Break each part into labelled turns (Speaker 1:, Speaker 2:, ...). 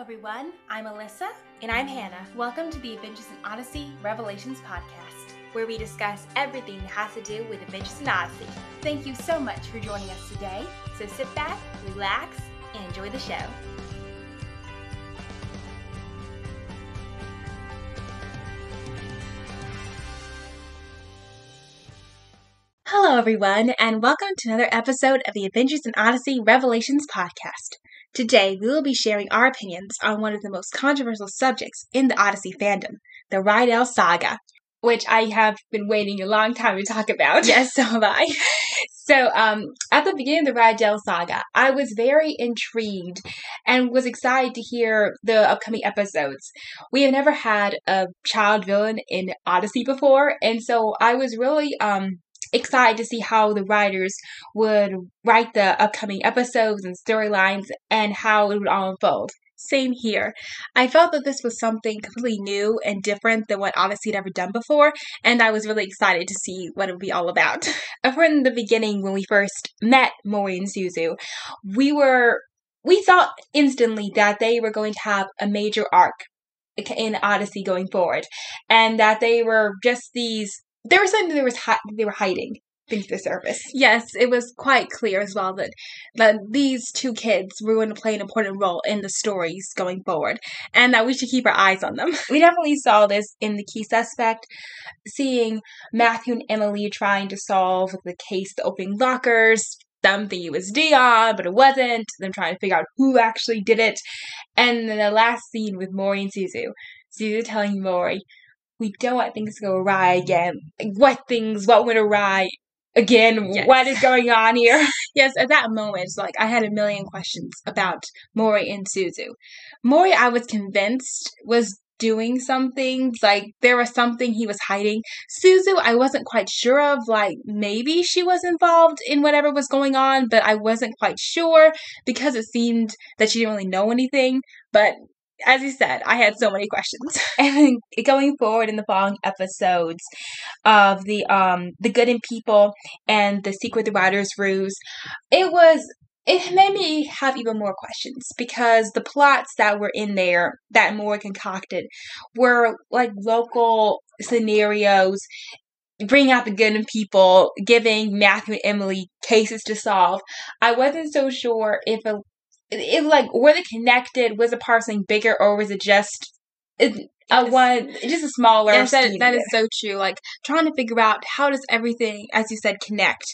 Speaker 1: everyone. I'm Alyssa.
Speaker 2: And I'm Hannah,
Speaker 1: Welcome to the Adventures in Odyssey Revelations podcast.
Speaker 2: where we discuss everything that has to do with Adventures in Odyssey.
Speaker 1: Thank you so much for joining us today.
Speaker 2: So sit back, relax, and enjoy the show.
Speaker 1: Hello, everyone, and welcome to another episode of the Adventures in Odyssey Revelations podcast. Today, we will be sharing our opinions on one of the most controversial subjects in the Odyssey fandom, the Rydell Saga.
Speaker 2: Which I have been waiting a long time to talk about.
Speaker 1: Yes, so have I.
Speaker 2: So, um, at the beginning of the Rydell saga, I was very intrigued and was excited to hear the upcoming episodes. We have never had a child villain in Odyssey before, and so I was really um excited to see how the writers would write the upcoming episodes and storylines and how it would all unfold.
Speaker 1: Same here. I felt that this was something completely new and different than what Odyssey had ever done before, and I was really excited to see what it would be all about. From the beginning, when we first met Mori and Suzu, we were we thought instantly that they were going to have a major arc in Odyssey going forward, and that they were just these. There was something they was hi- they were hiding beneath the surface. Yes, it was quite clear as well that that these two kids were going to play an important role in the stories going forward, and that we should keep our eyes on them. We definitely saw this in the key suspect, seeing Matthew and Emily trying to solve the case, the opening lockers. Them thinking it was Dion, but it wasn't. Them trying to figure out who actually did it. And then the last scene with Mori and Suzu. Suzu telling Mori, we don't want things to go awry again. Like, what things, what went awry again?
Speaker 2: Yes.
Speaker 1: What is going on here? yes, at that moment, like, I had a million questions about Mori and Suzu. Mori, I was convinced, was doing something. Like, there was something he was hiding. Suzu, I wasn't quite sure of. Like, maybe she was involved in whatever was going on, but I wasn't quite sure because it seemed that she didn't really know anything. But as you said, I had so many questions. And going forward in the following episodes of the um the good in people and the secret the writer's ruse, it was it made me have even more questions because the plots that were in there that Moore concocted were like local scenarios bringing out the good in people, giving Matthew and Emily cases to solve. I wasn't so sure if a it like were they connected? Was the part something bigger or was it just it, a one just a smaller
Speaker 2: Yes, that, that is so true. Like trying to figure out how does everything, as you said, connect.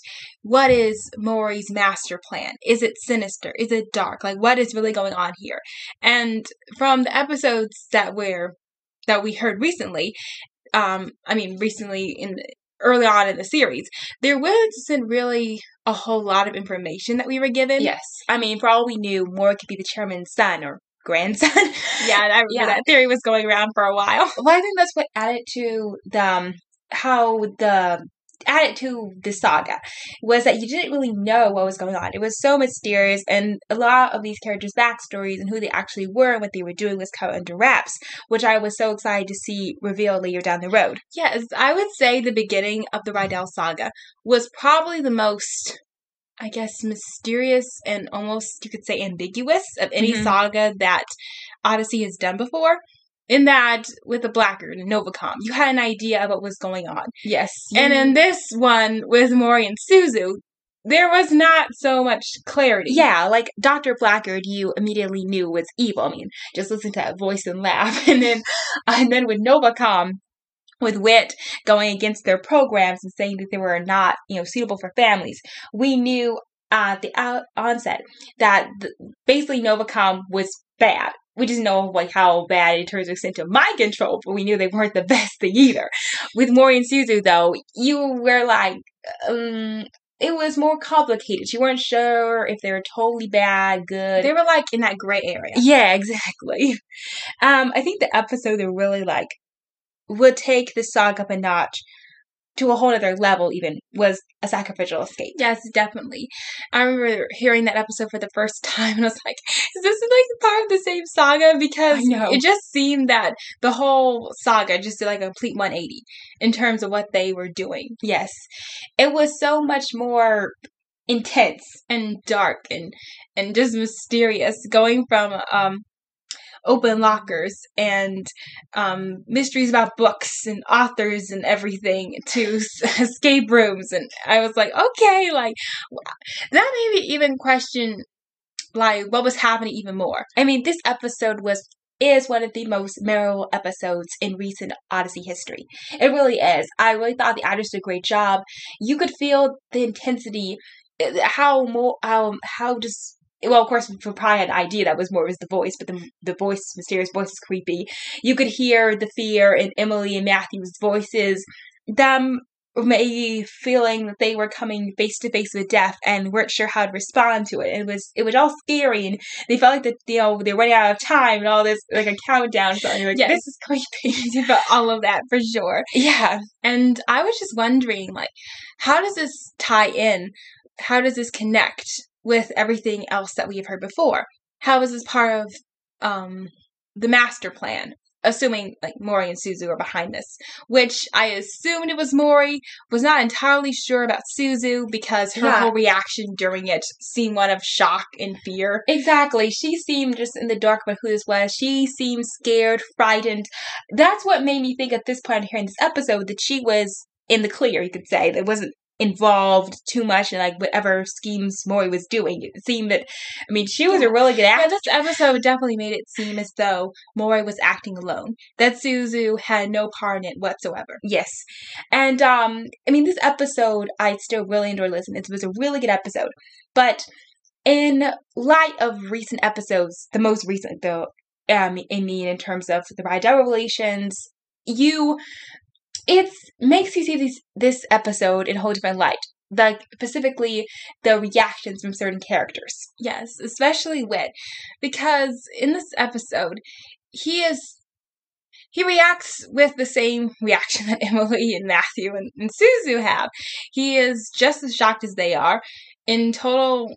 Speaker 2: What is Maury's master plan? Is it sinister? Is it dark? Like what is really going on here? And from the episodes that we're that we heard recently, um, I mean recently in early on in the series, there wasn't really a whole lot of information that we were given.
Speaker 1: Yes. I mean, for all we knew, Moore could be the chairman's son or grandson.
Speaker 2: Yeah, I remember
Speaker 1: Yeah.
Speaker 2: that theory was going around for a while.
Speaker 1: well, I think that's what added to the um, how the added to the saga was that you didn't really know what was going on. It was so mysterious, and a lot of these characters' backstories and who they actually were and what they were doing was kept under wraps, which I was so excited to see revealed later down the road.
Speaker 2: Yes, I would say the beginning of the Rydell saga was probably the most, I guess, mysterious and almost, you could say, ambiguous of any
Speaker 1: Mhm.
Speaker 2: saga that Odyssey has done before. In that, with the Blackgaard and Novacom, you had an idea of what was going on.
Speaker 1: Yes,
Speaker 2: And in this one, with Mori and Suzu, there was not so much clarity.
Speaker 1: Yeah, like Dr. Blackgaard, you immediately knew was evil. I mean, just listen to that voice and laugh. And then, and then with Novacom, with Whit going against their programs and saying that they were not, you know, suitable for families, we knew at the out- onset that the, basically Novacom was bad. We just know like how bad in terms of extent mind control, but we knew they weren't the best thing either. With Mori and Suzu, though, you were like, um, it was more complicated. You weren't sure if they were totally bad, good.
Speaker 2: They were like in that gray area.
Speaker 1: yeah, exactly. Um, I think the episode that really like would take the saga up a notch to a whole other level. Even was a sacrificial escape.
Speaker 2: Yes, definitely. I remember hearing that episode for the first time and I was like, is this like part of the same saga? Because it just seemed that the whole saga just did like a complete 180 in terms of what they were doing.
Speaker 1: Yes, it was so much more intense.
Speaker 2: And dark and and just mysterious. Going from um open lockers and um, mysteries about books and authors and everything to escape rooms. And I was like, okay, like that made me even question like what was happening even more.
Speaker 1: I mean, this episode was is one of the most memorable episodes in recent Odyssey history. It really is. I really thought the actors did a great job. You could feel the intensity, uh, how more, how how just. Well, of course, for probably had an idea that was more was the voice, but the the voice, mysterious voice, is creepy. You could hear the fear in Emily and Matthew's voices. Them maybe feeling that they were coming face to face with death and weren't sure how to respond to it. It was it was all scary and they felt like that you know they were running out of time and all this like a countdown. So you're like,
Speaker 2: Yes.
Speaker 1: this is creepy.
Speaker 2: but all of that for sure.
Speaker 1: yeah.
Speaker 2: And I was just wondering, like, how does this tie in? How does this connect with everything else that we have heard before? How is this part of um, the master plan? Assuming like Mori and Suzu are behind this, which I assumed it was Mori, was not entirely sure about Suzu because her
Speaker 1: Yeah.
Speaker 2: whole reaction during it seemed one of shock and fear.
Speaker 1: Exactly. She seemed just in the dark about who this was. She seemed scared, frightened. That's what made me think at this point here in this episode that she was in the clear, you could say. That wasn't involved too much in like whatever schemes Mori was doing. It seemed that I mean she was
Speaker 2: Yeah.
Speaker 1: a really good
Speaker 2: Yeah, this episode definitely made it seem as though Mori was acting alone. That Suzu had no part in it whatsoever.
Speaker 1: Yes. And um I mean this episode I still really enjoyed listening. It was a really good episode. But in light of recent episodes, the most recent though, um I mean in terms of the Rydell revelations, you it makes you see these this episode in a whole different light. Like specifically the reactions from certain characters.
Speaker 2: Yes, especially Whit, because in this episode, he is he reacts with the same reaction that Emily and Matthew and, and Suzu have. He is just as shocked as they are, in total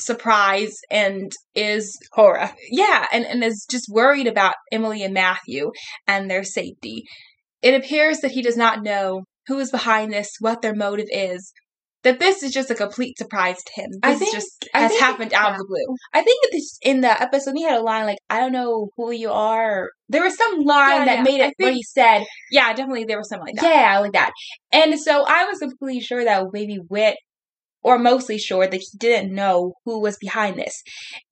Speaker 2: surprise and is
Speaker 1: Horror.
Speaker 2: yeah, and, and is just worried about Emily and Matthew and their safety. It appears that he does not know who is behind this, what their motive is. That this is just a complete surprise to him. This
Speaker 1: I think-
Speaker 2: just has
Speaker 1: think-
Speaker 2: happened out
Speaker 1: yeah.
Speaker 2: of the blue.
Speaker 1: I think that this, in the episode he had a line like, I don't know who you are. There was some line
Speaker 2: Yeah,
Speaker 1: that
Speaker 2: yeah.
Speaker 1: made it
Speaker 2: think-
Speaker 1: he said,
Speaker 2: Yeah, definitely there was something like that.
Speaker 1: Yeah, like that. And so I was completely sure that maybe Whit, or mostly sure that he didn't know who was behind this.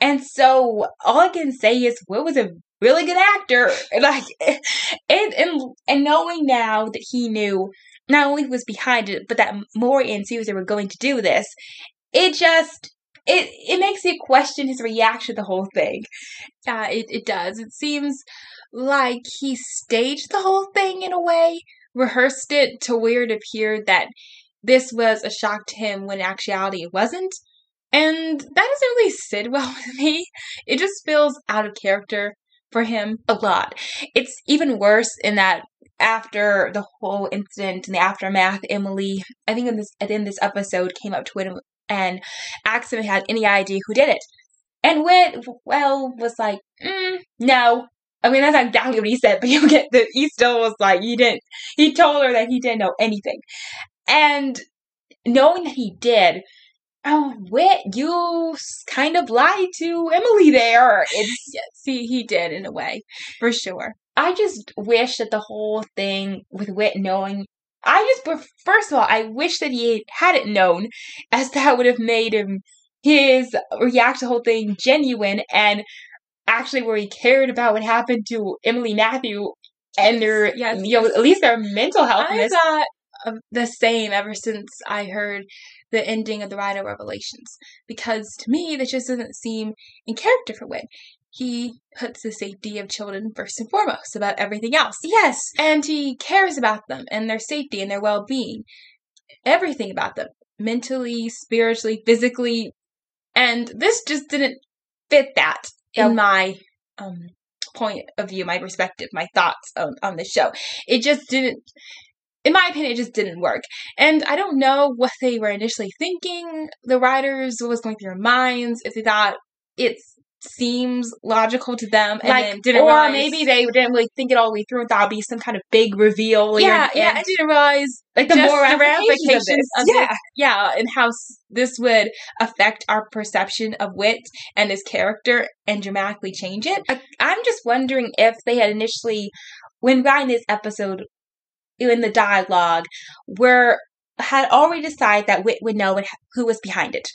Speaker 1: And so all I can say is Whit was a really good actor. Like, and, and, and knowing now that he knew not only who was behind it, but that Mori and Susan were going to do this, it just, it, it makes you question his reaction to the whole thing.
Speaker 2: Yeah, it, it does. It seems like he staged the whole thing in a way, rehearsed it to where it appeared that this was a shock to him when actuality it wasn't. And that doesn't really sit well with me. It just feels out of character for him.
Speaker 1: a lot. It's even worse in that after the whole incident and the aftermath, Emily, I think in this at the end of this episode, came up to him and asked him if he had any idea who did it. And Whit, well, was like, mm, no. I mean, that's exactly what he said, but you get the, he still was like, he didn't, he told her that he didn't know anything. And knowing that he did, oh, Whit, you kind of lied to Emily there. It's,
Speaker 2: Yes, he, he did in a way, for sure.
Speaker 1: I just wish that the whole thing with Whit knowing. I just, first of all, I wish that he hadn't known, as that would have made him his react to the whole thing genuine and actually where he cared about what happened to Emily Matthew and their,
Speaker 2: Yes.
Speaker 1: you know, at least their mental health.
Speaker 2: I thought the same ever since I heard the ending of the Rydell Revelations. Because to me, that just doesn't seem in character for Whit. He puts the safety of children first and foremost about everything else.
Speaker 1: Yes,
Speaker 2: And he cares about them and their safety and their well being. Everything about them. Mentally, spiritually, physically. And this just didn't fit that
Speaker 1: Yep.
Speaker 2: in my um, point of view, my perspective, my thoughts on, on the show. It just didn't in my opinion, it just didn't work. And I don't know what they were initially thinking, the writers, what was going through their minds, if they thought it's seems logical to them, and
Speaker 1: like,
Speaker 2: then didn't
Speaker 1: or
Speaker 2: realize,
Speaker 1: maybe they didn't really think it all the way through and thought it'd be some kind of big reveal.
Speaker 2: yeah, yeah. I didn't realize
Speaker 1: like the more
Speaker 2: the ramifications of
Speaker 1: yeah.
Speaker 2: this, yeah, and how s- this would affect our perception of Whit and his character and dramatically change it.
Speaker 1: I, I'm just wondering if they had initially, when writing this episode, in the dialogue, were had already decided that Whit would know what, who was behind it,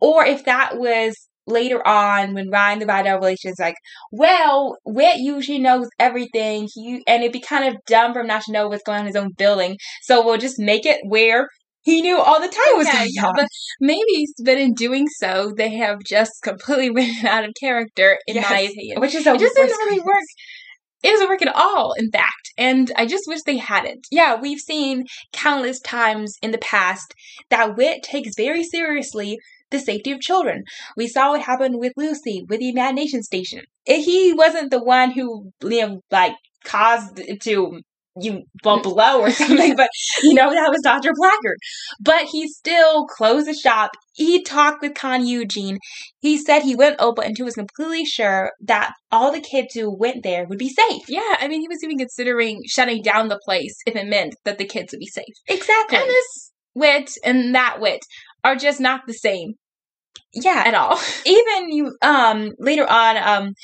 Speaker 1: or if that was later on when Ryan the writer of relations like, well, Whit usually knows everything. He and it'd be kind of dumb for him not to know what's going on in his own building, so we'll just make it where. He knew all the time was
Speaker 2: Okay,
Speaker 1: going
Speaker 2: yeah,
Speaker 1: on.
Speaker 2: but maybe, but in doing so, they have just completely written out of character, in
Speaker 1: Yes,
Speaker 2: my opinion.
Speaker 1: which is a
Speaker 2: it just doesn't really work. It doesn't work at all, in fact, and I just wish they hadn't.
Speaker 1: Yeah, we've seen countless times in the past that Whit takes very seriously the safety of children. We saw what happened with Lucy with the Imagination Station. He wasn't the one who, you know, like caused it to you well blow or something, but you know that was Dr. Blackgaard. But he still closed the shop. He talked with Con Eugene. He said he went open until he was completely sure that all the kids who went there would be safe.
Speaker 2: Yeah, I mean, he was even considering shutting down the place if it meant that the kids would be safe.
Speaker 1: Exactly.
Speaker 2: And this Whit and that Whit are just not the same
Speaker 1: yeah,
Speaker 2: at all.
Speaker 1: even you um later on um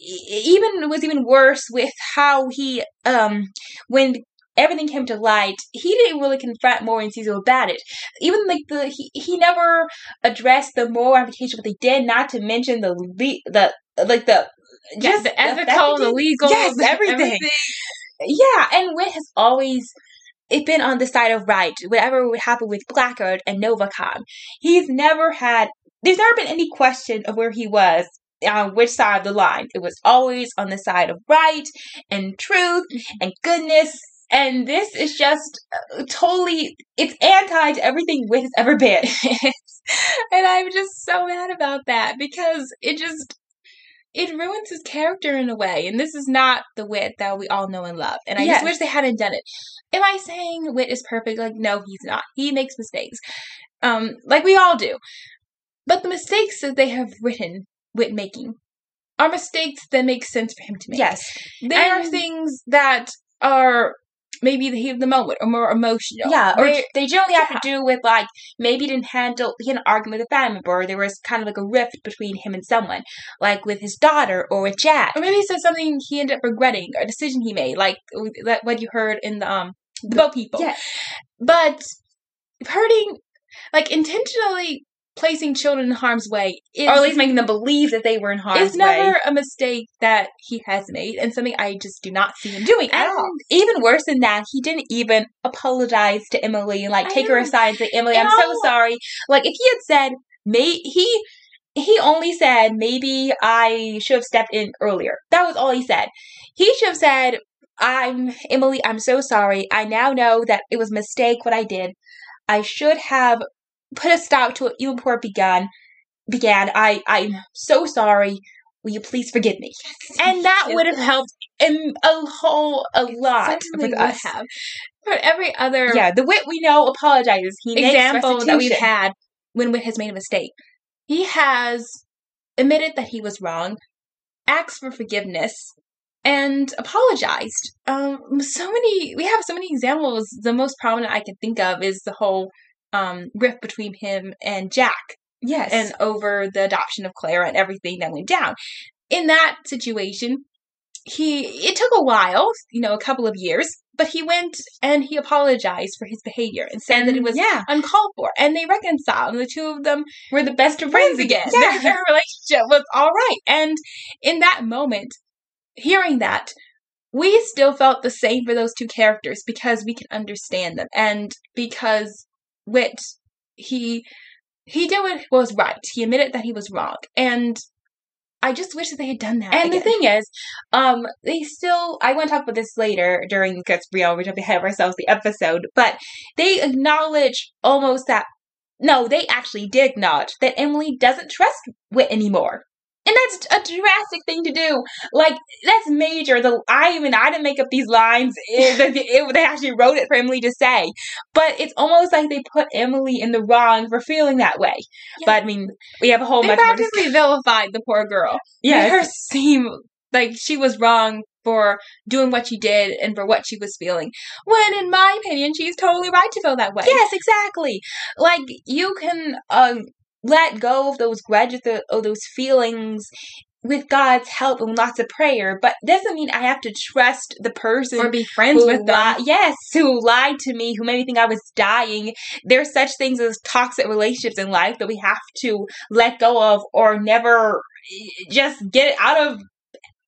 Speaker 1: even it was even worse with how he um when everything came to light he didn't really confront Maury and Cecil about it even like the he, he never addressed the moral ramifications but they did not to mention the le- the like the
Speaker 2: Just the ethical, the
Speaker 1: everything.
Speaker 2: legal,
Speaker 1: yes everything. yeah and Whit has always it been on the side of right whatever would happen with Blackgaard and Novacom he's never had there's never been any question of where he was on which side of the line. It was always on the side of right and truth and goodness. And this is just uh, totally, it's anti to everything Whit has ever been.
Speaker 2: and I'm just so mad about that because it just it ruins his character in a way. And this is not the Whit that we all know and love. And I
Speaker 1: Yes.
Speaker 2: just wish they hadn't done it. Am I saying Whit is perfect? Like, no, he's not. He makes mistakes. Um, like we all do. But the mistakes that they have written Whit making are mistakes that make sense for him to make.
Speaker 1: yes.
Speaker 2: They are things that are maybe the heat of the moment or more emotional.
Speaker 1: Yeah, or
Speaker 2: They-
Speaker 1: they generally have to do with like maybe he didn't handle he had an argument with a family member, or there was kind of like a rift between him and someone, like with his daughter or with Jack.
Speaker 2: Or maybe he said something he ended up regretting, a decision he made, like that what you heard in the um the boat people.
Speaker 1: Yeah.
Speaker 2: But hurting, like intentionally placing children in harm's way, is,
Speaker 1: or at least making them believe that they were in harm's way,
Speaker 2: is never
Speaker 1: way.
Speaker 2: a mistake that he has made, and something I just do not see him doing at all.
Speaker 1: even worse than that, he didn't even apologize to Emily and like
Speaker 2: I
Speaker 1: take her aside and say, "Emily,
Speaker 2: And
Speaker 1: I'm so sorry." Like if he had said, "May he." He only said, maybe I should have stepped in earlier. That was all he said. He should have said, I'm Emily, I'm so sorry. I now know that it was a mistake what I did. I should have put a stop to it even before it began. Began. I I'm so sorry. Will you please forgive me? And that would have helped in a whole a lot
Speaker 2: Certainly
Speaker 1: with us.
Speaker 2: have. For every other
Speaker 1: Yeah, the Whit we know apologizes. He
Speaker 2: example that we've had when Whit has made a mistake. He has admitted that he was wrong, asked for forgiveness, and apologized. Um, so many we have so many examples. The most prominent I can think of is the whole um, rift between him and Jack,
Speaker 1: Yes,
Speaker 2: and over the adoption of Clara and everything that went down. In that situation, he it took a while, you know, a couple of years, but he went and he apologized for his behavior and said that it was
Speaker 1: yeah,
Speaker 2: uncalled for, and they reconciled. And the two of them
Speaker 1: we're the best of
Speaker 2: friends again.
Speaker 1: Yeah,
Speaker 2: their relationship was all right. And in that moment, hearing that, we still felt the same for those two characters because we can understand them, and because Whit he he did what was right. He admitted that he was wrong, and I just wish that they had done that.
Speaker 1: And the thing is, um, they still. I want to talk about this later during because we are jumping ahead of ourselves the episode, but they acknowledge almost that. No, they actually did acknowledge that Emily doesn't trust Whit anymore. And that's a drastic thing to do. Like that's major. The I even I didn't make up these lines. It, it, they actually wrote it for Emily to say, but it's almost like they put Emily in the wrong for feeling that way. Yeah. But I mean, we have a whole.
Speaker 2: They practically vilified the poor girl.
Speaker 1: Yeah,
Speaker 2: her seem like she was wrong for doing what she did and for what she was feeling. When, in my opinion, she's totally right to feel that way.
Speaker 1: Yes, exactly. Like you can um let go of those grudges, of those feelings with God's help and lots of prayer, but doesn't mean I have to trust the person
Speaker 2: or be friends with them.
Speaker 1: Li- yes, who lied to me, who made me think I was dying. There's such things as toxic relationships in life that we have to let go of or never eh, just get out of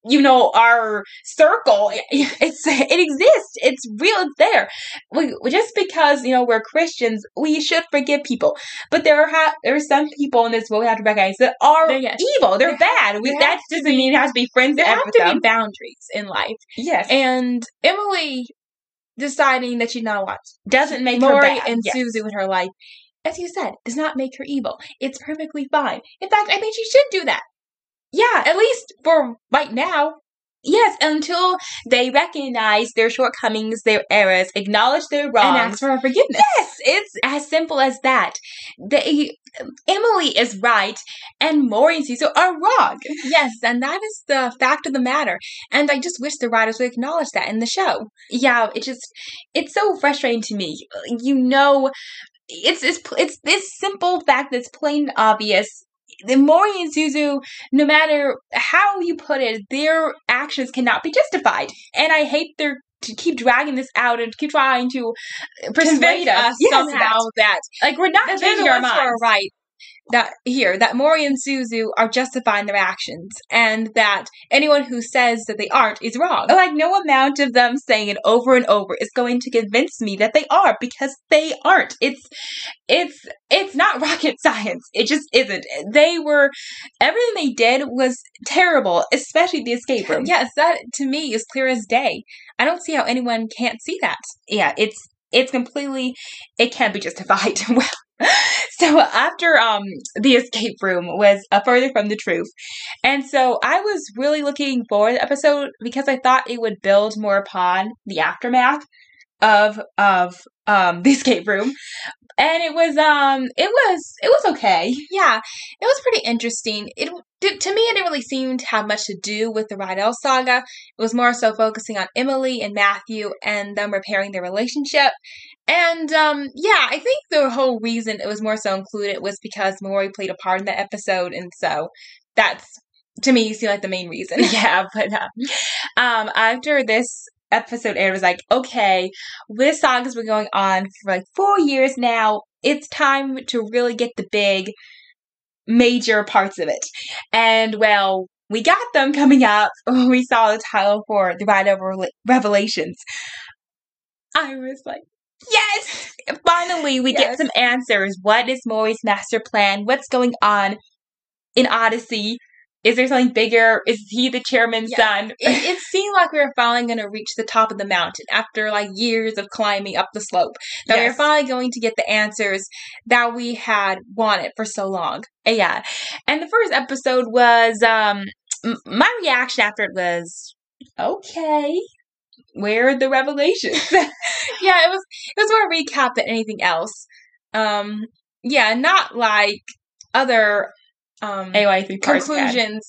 Speaker 1: you know our circle it's it exists. It's real it's there. We, just because you know we're christians we should forgive people. But there are there are some people in this world we have to recognize that are yes. evil. They're bad. We, that doesn't be, mean it has to be friends
Speaker 2: there have to
Speaker 1: them.
Speaker 2: be boundaries in life.
Speaker 1: Yes.
Speaker 2: And emily deciding that she's not watch
Speaker 1: doesn't make
Speaker 2: Maury
Speaker 1: her bad.
Speaker 2: and
Speaker 1: yes.
Speaker 2: Susie in her life as you said does not make her evil. It's perfectly fine. In fact i think she should do that
Speaker 1: yeah, at least for right now. Yes, until they recognize their shortcomings, their errors, acknowledge their wrongs,
Speaker 2: and ask for forgiveness.
Speaker 1: Yes, it's as simple as that. They, Emily is right, and Maury and Cecil are wrong.
Speaker 2: Yes, and that is the fact of the matter. And I just wish the writers would acknowledge that in the show.
Speaker 1: Yeah, it just it's so frustrating to me. You know, it's it's it's this simple fact that's plain obvious the Maury and Suzu, no matter how you put it, their actions cannot be justified. And I hate their to keep dragging this out and keep trying to persuade us, us
Speaker 2: yes, somehow that, that,
Speaker 1: like we're not changing our minds.
Speaker 2: right that here that Mori and Suzu are justifying their actions, and that anyone who says that they aren't is wrong.
Speaker 1: Like no amount of them saying it over and over is going to convince me that they are because they aren't. It's it's it's not rocket science. It just isn't. They were everything they did was terrible, especially the escape room.
Speaker 2: Yes, that to me is clear as day. I don't see how anyone can't see that.
Speaker 1: Yeah, it's it's completely it can't be justified. well, so after um the escape room was uh, further from the truth. And so i was really looking forward to the episode because i thought it would build more upon the aftermath of of um the escape room. And it was um it was it was okay.
Speaker 2: Yeah it was pretty interesting. It did, to me it didn't really seem to have much to do with the Rydell saga. It was more so focusing on emily and matthew and them repairing their relationship. And um yeah i think the whole reason it was more so included was because Maury played a part in the episode and so that's to me seemed like the main reason.
Speaker 1: Yeah but um, um after this episode aired was like, okay, this song has been going on for like four years now. It's time to really get the big major parts of it. And well, we got them coming up when we saw the title for the Rydell Revelations. I was like, yes! Finally, we yes. get some answers. What is Maury's master plan? What's going on in Odyssey? Is there something bigger? Is he the chairman's yeah. son?
Speaker 2: it, it, seemed like we were finally going to reach the top of the mountain after like years of climbing up the slope. That yes. we were finally going to get the answers that we had wanted for so long.
Speaker 1: Yeah. And the first episode was um my reaction after it was okay. Where are the revelations?
Speaker 2: yeah, it was it was more a recap than anything else. Um yeah, not like other um
Speaker 1: AIO
Speaker 2: conclusions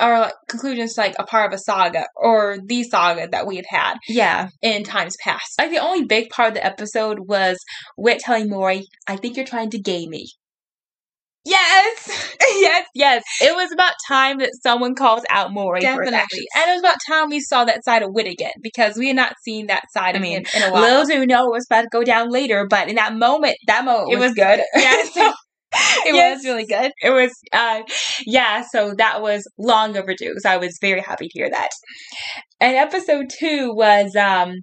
Speaker 2: or like conclusions like a part of a saga or the saga that we had had.
Speaker 1: Yeah.
Speaker 2: In times past.
Speaker 1: Like the only big part of the episode was Whit telling mori I think you're trying to gay me.
Speaker 2: Yes,
Speaker 1: yes, yes. It was about time that someone calls out mori
Speaker 2: Definitely, and it was about time we saw that side of Whit again because we had not seen that side I of mean, him in a while.
Speaker 1: Little do we know it was about to go down later, but in that moment, that moment it was, was good.
Speaker 2: Yes.
Speaker 1: it yes. was really good. It was, uh, yeah, so that was long overdue. So I was very happy to hear that. And episode two was, um,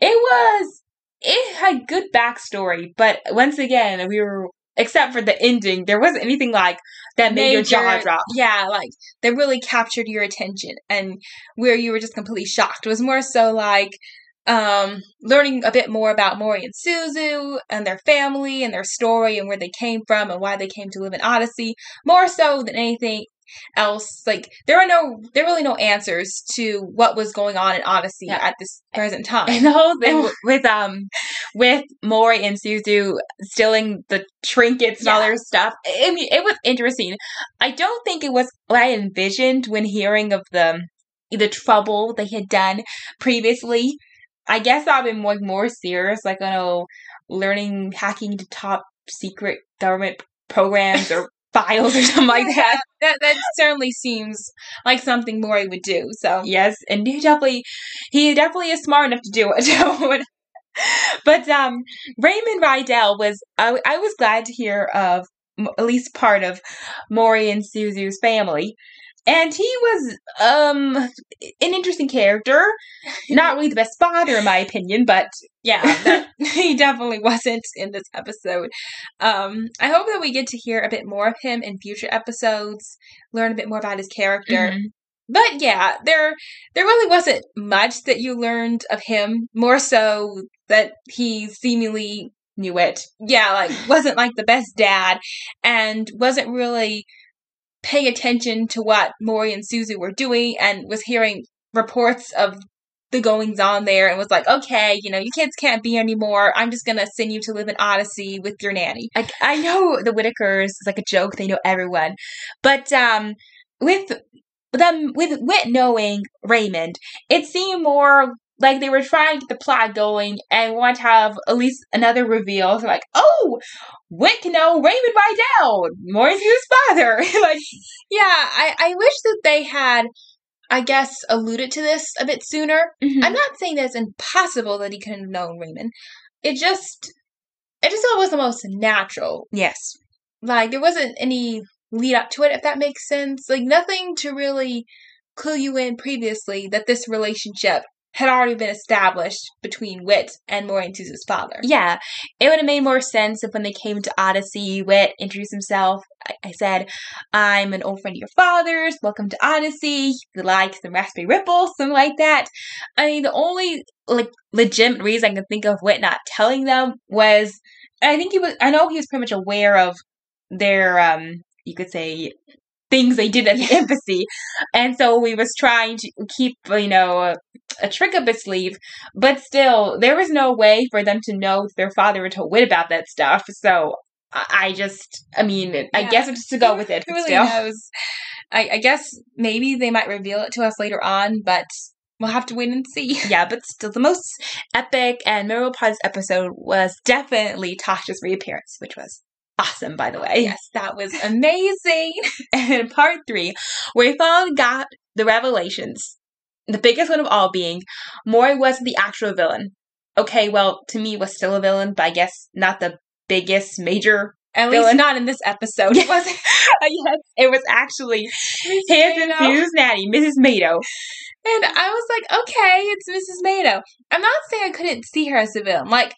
Speaker 1: it was, it had good backstory, but once again, we were, except for the ending, there wasn't anything like that made Major, your jaw drop.
Speaker 2: Yeah, like that really captured your attention and where you were just completely shocked. It was more so like, um, learning a bit more about Mori and Suzu and their family and their story and where they came from and why they came to live in Odyssey, more so than anything else. Like there are no, there are really no answers to what was going on in Odyssey
Speaker 1: Yeah.
Speaker 2: at this present time.
Speaker 1: And the whole thing with um with Mori and Suzu stealing the trinkets and all their stuff. I mean, it was interesting. I don't think it was what I envisioned when hearing of the the trouble they had done previously. I guess I've been more more serious, like you know, learning hacking to top secret government programs or files or something like that.
Speaker 2: that that certainly seems like something Mori would do. So
Speaker 1: Yes, and he definitely he definitely is smart enough to do it. but um Raymond Rydell was I, I was glad to hear of m- at least part of Maury and Suzu's family. And he was um an interesting character. Not really the best spotter in my opinion, but
Speaker 2: yeah, that, he definitely wasn't in this episode. Um, I hope that we get to hear a bit more of him in future episodes, learn a bit more about his character.
Speaker 1: Mhm.
Speaker 2: But yeah, there there really wasn't much that you learned of him. More so that he seemingly
Speaker 1: knew it.
Speaker 2: yeah, like wasn't like the best dad and wasn't really paying attention to what Maury and Suzu were doing and was hearing reports of the goings on there and was like, okay, you know, you kids can't be anymore. I'm just gonna send you to live in Odyssey with your nanny.
Speaker 1: Like I know the Whittakers is like a joke; they know everyone, but um, with them with Whit knowing Raymond, it seemed more like they were trying to get the plot going and want to have at least another reveal. So like, oh, Whit can know Raymond Rydell, Morris's father. like,
Speaker 2: Yeah, I, I wish that they had, I guess, alluded to this a bit sooner. Mm-hmm. I'm not saying that it's impossible that he couldn't have known Raymond. It just, it just was the most natural.
Speaker 1: yes,
Speaker 2: Like there wasn't any lead up to it, if that makes sense. Like nothing to really clue you in previously that this relationship had already been established between Whit and Maury and father.
Speaker 1: Yeah, it would have made more sense if when they came to Odyssey, Whit introduced himself. I, I said, I'm an old friend of your father's. Welcome to Odyssey. You like some Raspberry Ripple, something like that. I mean, the only like legitimate reason I can think of Whit not telling them was, I think he was, I know he was pretty much aware of their, um, you could say, things they did at the embassy. And so we was trying to keep, you know, a, a trick up his sleeve. But still, there was no way for them to know if their father had told Whit about that stuff. So I, I just, I mean, I
Speaker 2: Yeah.
Speaker 1: guess I'm just to go with it.
Speaker 2: Who really
Speaker 1: still.
Speaker 2: knows? I, I guess maybe they might reveal it to us later on, but we'll have to wait and see.
Speaker 1: Yeah, but still, the most epic and memorable part of this episode was definitely Tasha's reappearance, which was awesome, by the way.
Speaker 2: Yes, that was amazing.
Speaker 1: And part three, we finally got the revelations. The biggest one of all being Mori wasn't the actual villain. Okay, well, to me was still a villain, but I guess not the biggest major.
Speaker 2: At
Speaker 1: Villain.
Speaker 2: least not in this episode. It wasn't
Speaker 1: yes, it was actually his infused nanny, Mrs. Mado.
Speaker 2: And I was like, okay, it's Mrs. Mado. I'm not saying I couldn't see her as a villain. Like,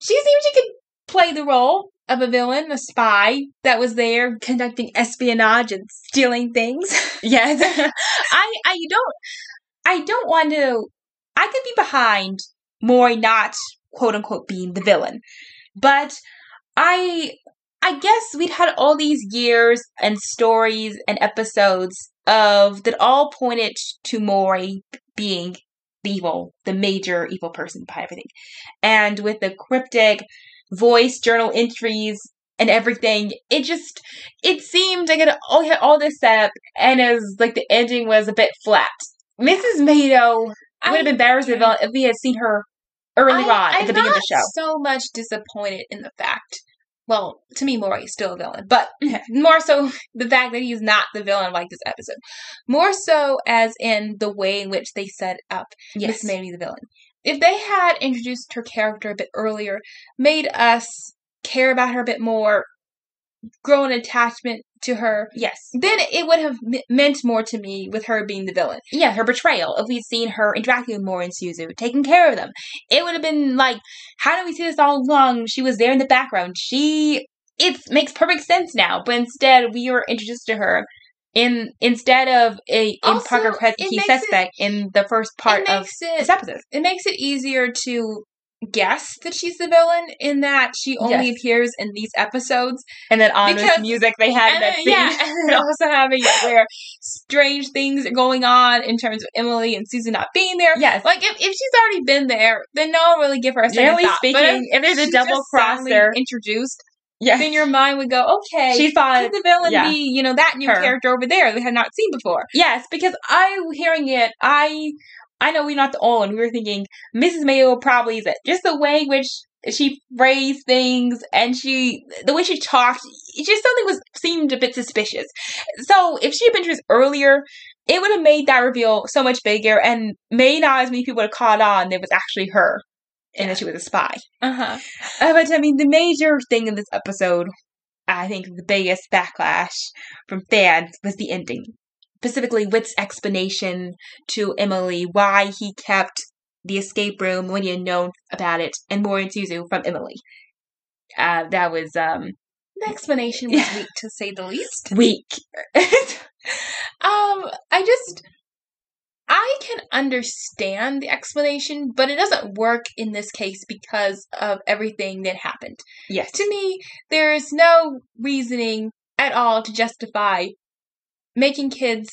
Speaker 2: she seemed she could play the role of a villain, a spy that was there conducting espionage and stealing things.
Speaker 1: Yes, I I don't I don't want to. I could be behind Mori not quote unquote being the villain, but I I guess we'd had all these years and stories and episodes of that all pointed to Mori being the evil, the major evil person behind everything, and with the cryptic voice journal entries and everything, it just it seemed like it all had all this set up, and as like the ending was a bit flat. Mrs. Mado would have been better as a villain if we had seen her early on at the beginning of the show.
Speaker 2: so much disappointed in the fact. Well, to me, Maury is still a villain, but more so the fact that he's not the villain like this episode. More so as in the way in which they set up Miss Mary the villain. If they had introduced her character a bit earlier, made us care about her a bit more, grow an attachment to her,
Speaker 1: Yes.
Speaker 2: then it would have m- meant more to me with her being the villain.
Speaker 1: Yeah, her betrayal. If we'd seen her interacting with Mori and Suzu, taking care of them, it would have been like, how do we see this all along? She was there in the background. She, it makes perfect sense now. But instead, we were introduced to her in instead of a in
Speaker 2: Also,
Speaker 1: Parker Kretz
Speaker 2: it
Speaker 1: key
Speaker 2: makes it-
Speaker 1: suspect in the first part of
Speaker 2: it
Speaker 1: this episode.
Speaker 2: it makes it easier to guess that she's the villain in that she only
Speaker 1: Yes.
Speaker 2: appears in these episodes.
Speaker 1: And then on
Speaker 2: Because-
Speaker 1: this music they had
Speaker 2: And
Speaker 1: that scene.
Speaker 2: yeah, and then also having where strange things are going on in terms of Emily and Susan not being there.
Speaker 1: yes.
Speaker 2: Like if, if she's already been there, then no one really give her a second
Speaker 1: Generally
Speaker 2: thought. But
Speaker 1: speaking, if there's a double crosser,
Speaker 2: introduced,
Speaker 1: yes.
Speaker 2: then your mind would go, okay,
Speaker 1: she thought
Speaker 2: could the villain
Speaker 1: yeah.
Speaker 2: be, you know, that new
Speaker 1: Her.
Speaker 2: character over there that we had not seen before?
Speaker 1: Yes, because I hearing it, I I know we're not the only one. We were thinking Mrs. Mayo probably is it. Just the way in which she phrased things and she the way she talked, it just something was seemed a bit suspicious. So if she had been introduced earlier, it would have made that reveal so much bigger and may not as many people would have caught on that it was actually her and that she was a spy.
Speaker 2: Uh-huh.
Speaker 1: Uh, but I mean, the major thing in this episode, I think the biggest backlash from fans was the ending. Specifically, Whit's explanation to Emily why he kept the escape room when he had known about it, and more and Suzu from Emily. Uh, that was um
Speaker 2: The explanation was
Speaker 1: Yeah.
Speaker 2: weak to say the least.
Speaker 1: weak.
Speaker 2: Um, I just I can understand the explanation, but it doesn't work in this case because of everything that happened.
Speaker 1: yes.
Speaker 2: To me, there is no reasoning at all to justify making kids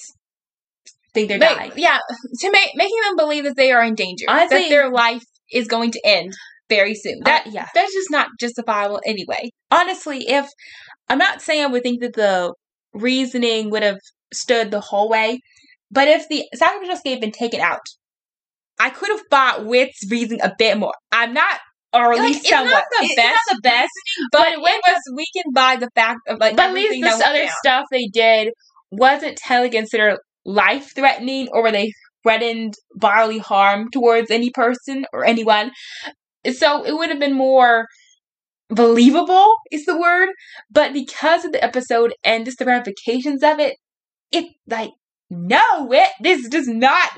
Speaker 1: Think they're
Speaker 2: make-
Speaker 1: dying.
Speaker 2: yeah, to make making them believe that they are in danger,
Speaker 1: Honestly-
Speaker 2: that their life is going to end very soon. That
Speaker 1: Uh, yeah.
Speaker 2: that's just not justifiable anyway.
Speaker 1: honestly, if I'm not saying I would think that the reasoning would have stood the whole way, but if the sacrificial escape had been taken out, I could have bought Whit's reasoning a bit more. I'm not, or at
Speaker 2: Like,
Speaker 1: least somewhat.
Speaker 2: the
Speaker 1: It's
Speaker 2: best
Speaker 1: not the best,
Speaker 2: But,
Speaker 1: but
Speaker 2: it
Speaker 1: it
Speaker 2: was weakened by the fact of like
Speaker 1: but at least this other
Speaker 2: down.
Speaker 1: stuff they did wasn't technically considered life threatening, or where they threatened bodily harm towards any person or anyone. So it would have been more believable, is the word. But because of the episode and just the ramifications of it, it like no, it this does not.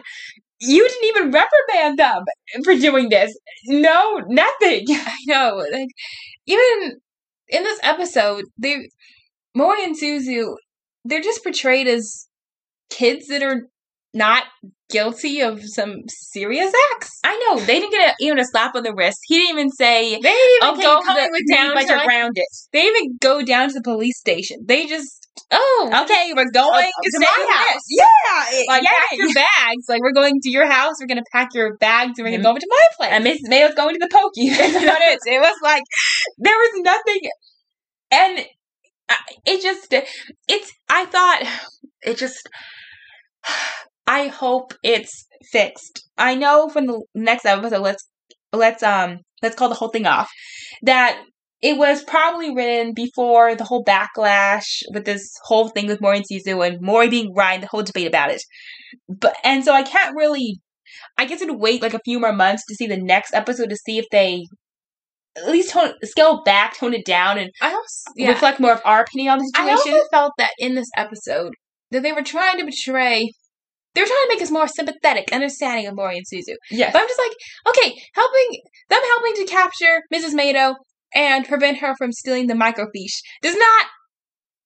Speaker 1: You didn't even reprimand them for doing this. No, nothing.
Speaker 2: I know, like even in this episode, they Mori and Suzu, they're just portrayed as kids that are not guilty of some serious acts.
Speaker 1: I know they didn't get a, even a slap on the wrist. He didn't even say,
Speaker 2: They didn't even
Speaker 1: "Okay,
Speaker 2: go
Speaker 1: with
Speaker 2: the
Speaker 1: me,
Speaker 2: down
Speaker 1: but
Speaker 2: to
Speaker 1: you're.
Speaker 2: They even go down to the police station. They just oh
Speaker 1: Okay, we're going
Speaker 2: uh,
Speaker 1: to
Speaker 2: to
Speaker 1: my house.
Speaker 2: house.
Speaker 1: Yeah,
Speaker 2: like
Speaker 1: yeah.
Speaker 2: pack your bags. Like we're going to your house. We're gonna pack your bags and we're gonna
Speaker 1: Mhm.
Speaker 2: go over to my place.
Speaker 1: And Mrs. Mayo's going to the pokey. That's it. It was like there was nothing, and it just it's. I thought it just. I hope it's fixed. I know from the next episode. Let's let's um let's call the whole thing off. That it was probably written before the whole backlash with this whole thing with Maury and Suzu and Maury being right, the whole debate about it. But and so I can't really I guess I'd wait like a few more months to see the next episode to see if they at least tone scale back, tone it down, and
Speaker 2: I also yeah.
Speaker 1: reflect more of our opinion on the situation.
Speaker 2: I also felt that in this episode that they were trying to portray. They were trying to make us more sympathetic, understanding of Mori and Suzu.
Speaker 1: yes.
Speaker 2: But I'm just like, okay, helping them helping to capture Mrs. Mado and prevent her from stealing the microfiche does not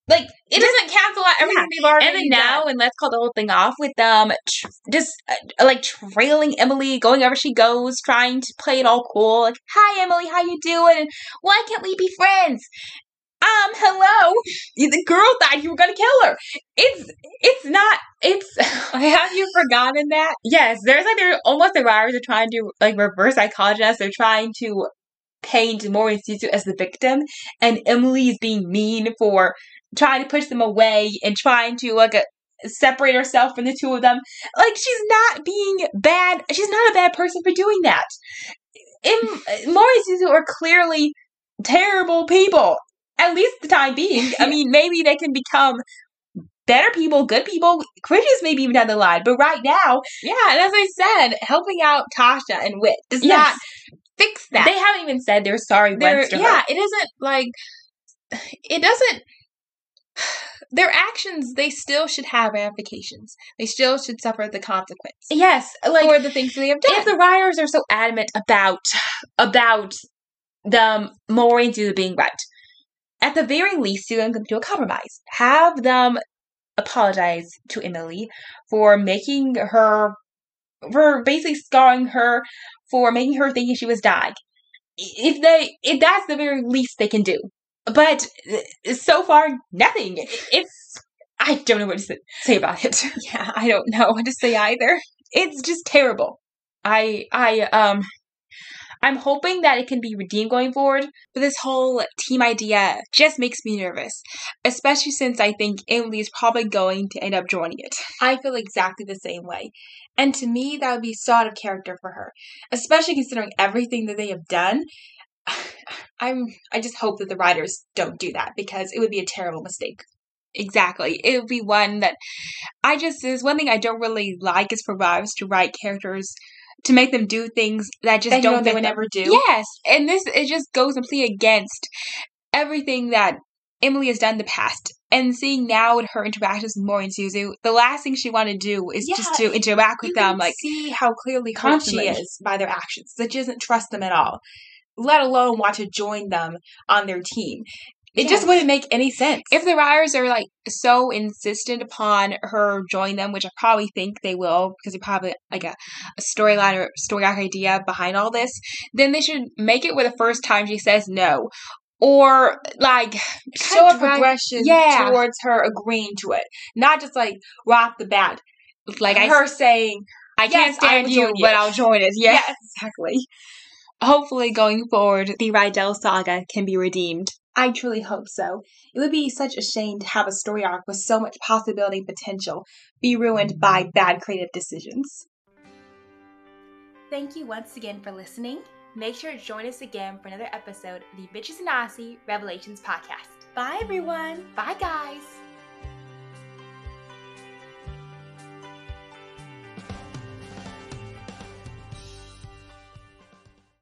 Speaker 2: like it doesn't cancel out everything they've already done.
Speaker 1: and then now,
Speaker 2: done.
Speaker 1: and let's call the whole thing off with them tr- just uh, like trailing Emily, going wherever she goes, trying to play it all cool. Like, "Hi, Emily, how you doing? And why can't we be friends?" Um, hello. The girl thought you were gonna kill her. It's it's not. It's
Speaker 2: Have you forgotten that?
Speaker 1: yes. There's like they're almost the writers are trying to like reverse psychology us. They're trying to paint and Suzu as the victim, and Emily is being mean for trying to push them away and trying to like separate herself from the two of them. Like she's not being bad. She's not a bad person for doing that. Em- Mori and are clearly terrible people. At least the time being. I mean, maybe they can become better people, good people, Christians maybe even down the line. But right now,
Speaker 2: Yeah, and as I said, helping out Tasha and Whit does
Speaker 1: Yes.
Speaker 2: not fix that.
Speaker 1: they haven't even said they're sorry
Speaker 2: They're- yeah,
Speaker 1: her.
Speaker 2: it isn't like it doesn't. Their actions, they still should have ramifications. They still should suffer the consequence
Speaker 1: Yes, like
Speaker 2: for the things they have done.
Speaker 1: if the writers are so adamant about about them Maury and being right, at the very least, you can come to a compromise. Have them apologize to Emily for making her, for basically scarring her, for making her thinking she was dying. if they if that's the very least they can do. But so far, nothing. It's I don't know what to say about it.
Speaker 2: Yeah, I don't know what to say either.
Speaker 1: It's just terrible. I I um I'm hoping that it can be redeemed going forward, but this whole team idea just makes me nervous, especially since I think Emily is probably going to end up joining it.
Speaker 2: I feel exactly the same way. And to me, that would be so out of character for her, especially considering everything that they have done. I'm I just hope that the writers don't do that because it would be a terrible mistake.
Speaker 1: Exactly. It would be one that I just there's one thing I don't really like is for writers to write characters to make them do things that just
Speaker 2: That
Speaker 1: don't
Speaker 2: they would
Speaker 1: them.
Speaker 2: never do.
Speaker 1: Yes, and this it just goes completely against everything that Emily has done in the past. And seeing now with her interactions with Morrie and Suzu, the last thing she want to do is just to interact with them. Like,
Speaker 2: see how clearly hurt she is by their actions. That she doesn't trust them at all, let alone want to join them on their team. It just wouldn't make any sense.
Speaker 1: if the writers are like so insistent upon her joining them, which I probably think they will, because they probably like a, a storyline or story arc idea behind all this, then they should make it where the first time she says no. Or like
Speaker 2: show a progression
Speaker 1: Yeah.
Speaker 2: towards her agreeing to it, not just like right off the bat.
Speaker 1: like I,
Speaker 2: her saying,
Speaker 1: I can't
Speaker 2: "Yes,
Speaker 1: stand
Speaker 2: you,
Speaker 1: but I'll join it. Yeah.
Speaker 2: "Yes, exactly."
Speaker 1: Hopefully, going forward, the Rydell saga can be redeemed.
Speaker 2: I truly hope so. It would be such a shame to have a story arc with so much possibility and potential be ruined by bad creative decisions.
Speaker 3: Thank you once again for listening. Make sure to join us again for another episode of the Bitches and Aussie Revelations podcast. Bye, everyone. Bye, guys.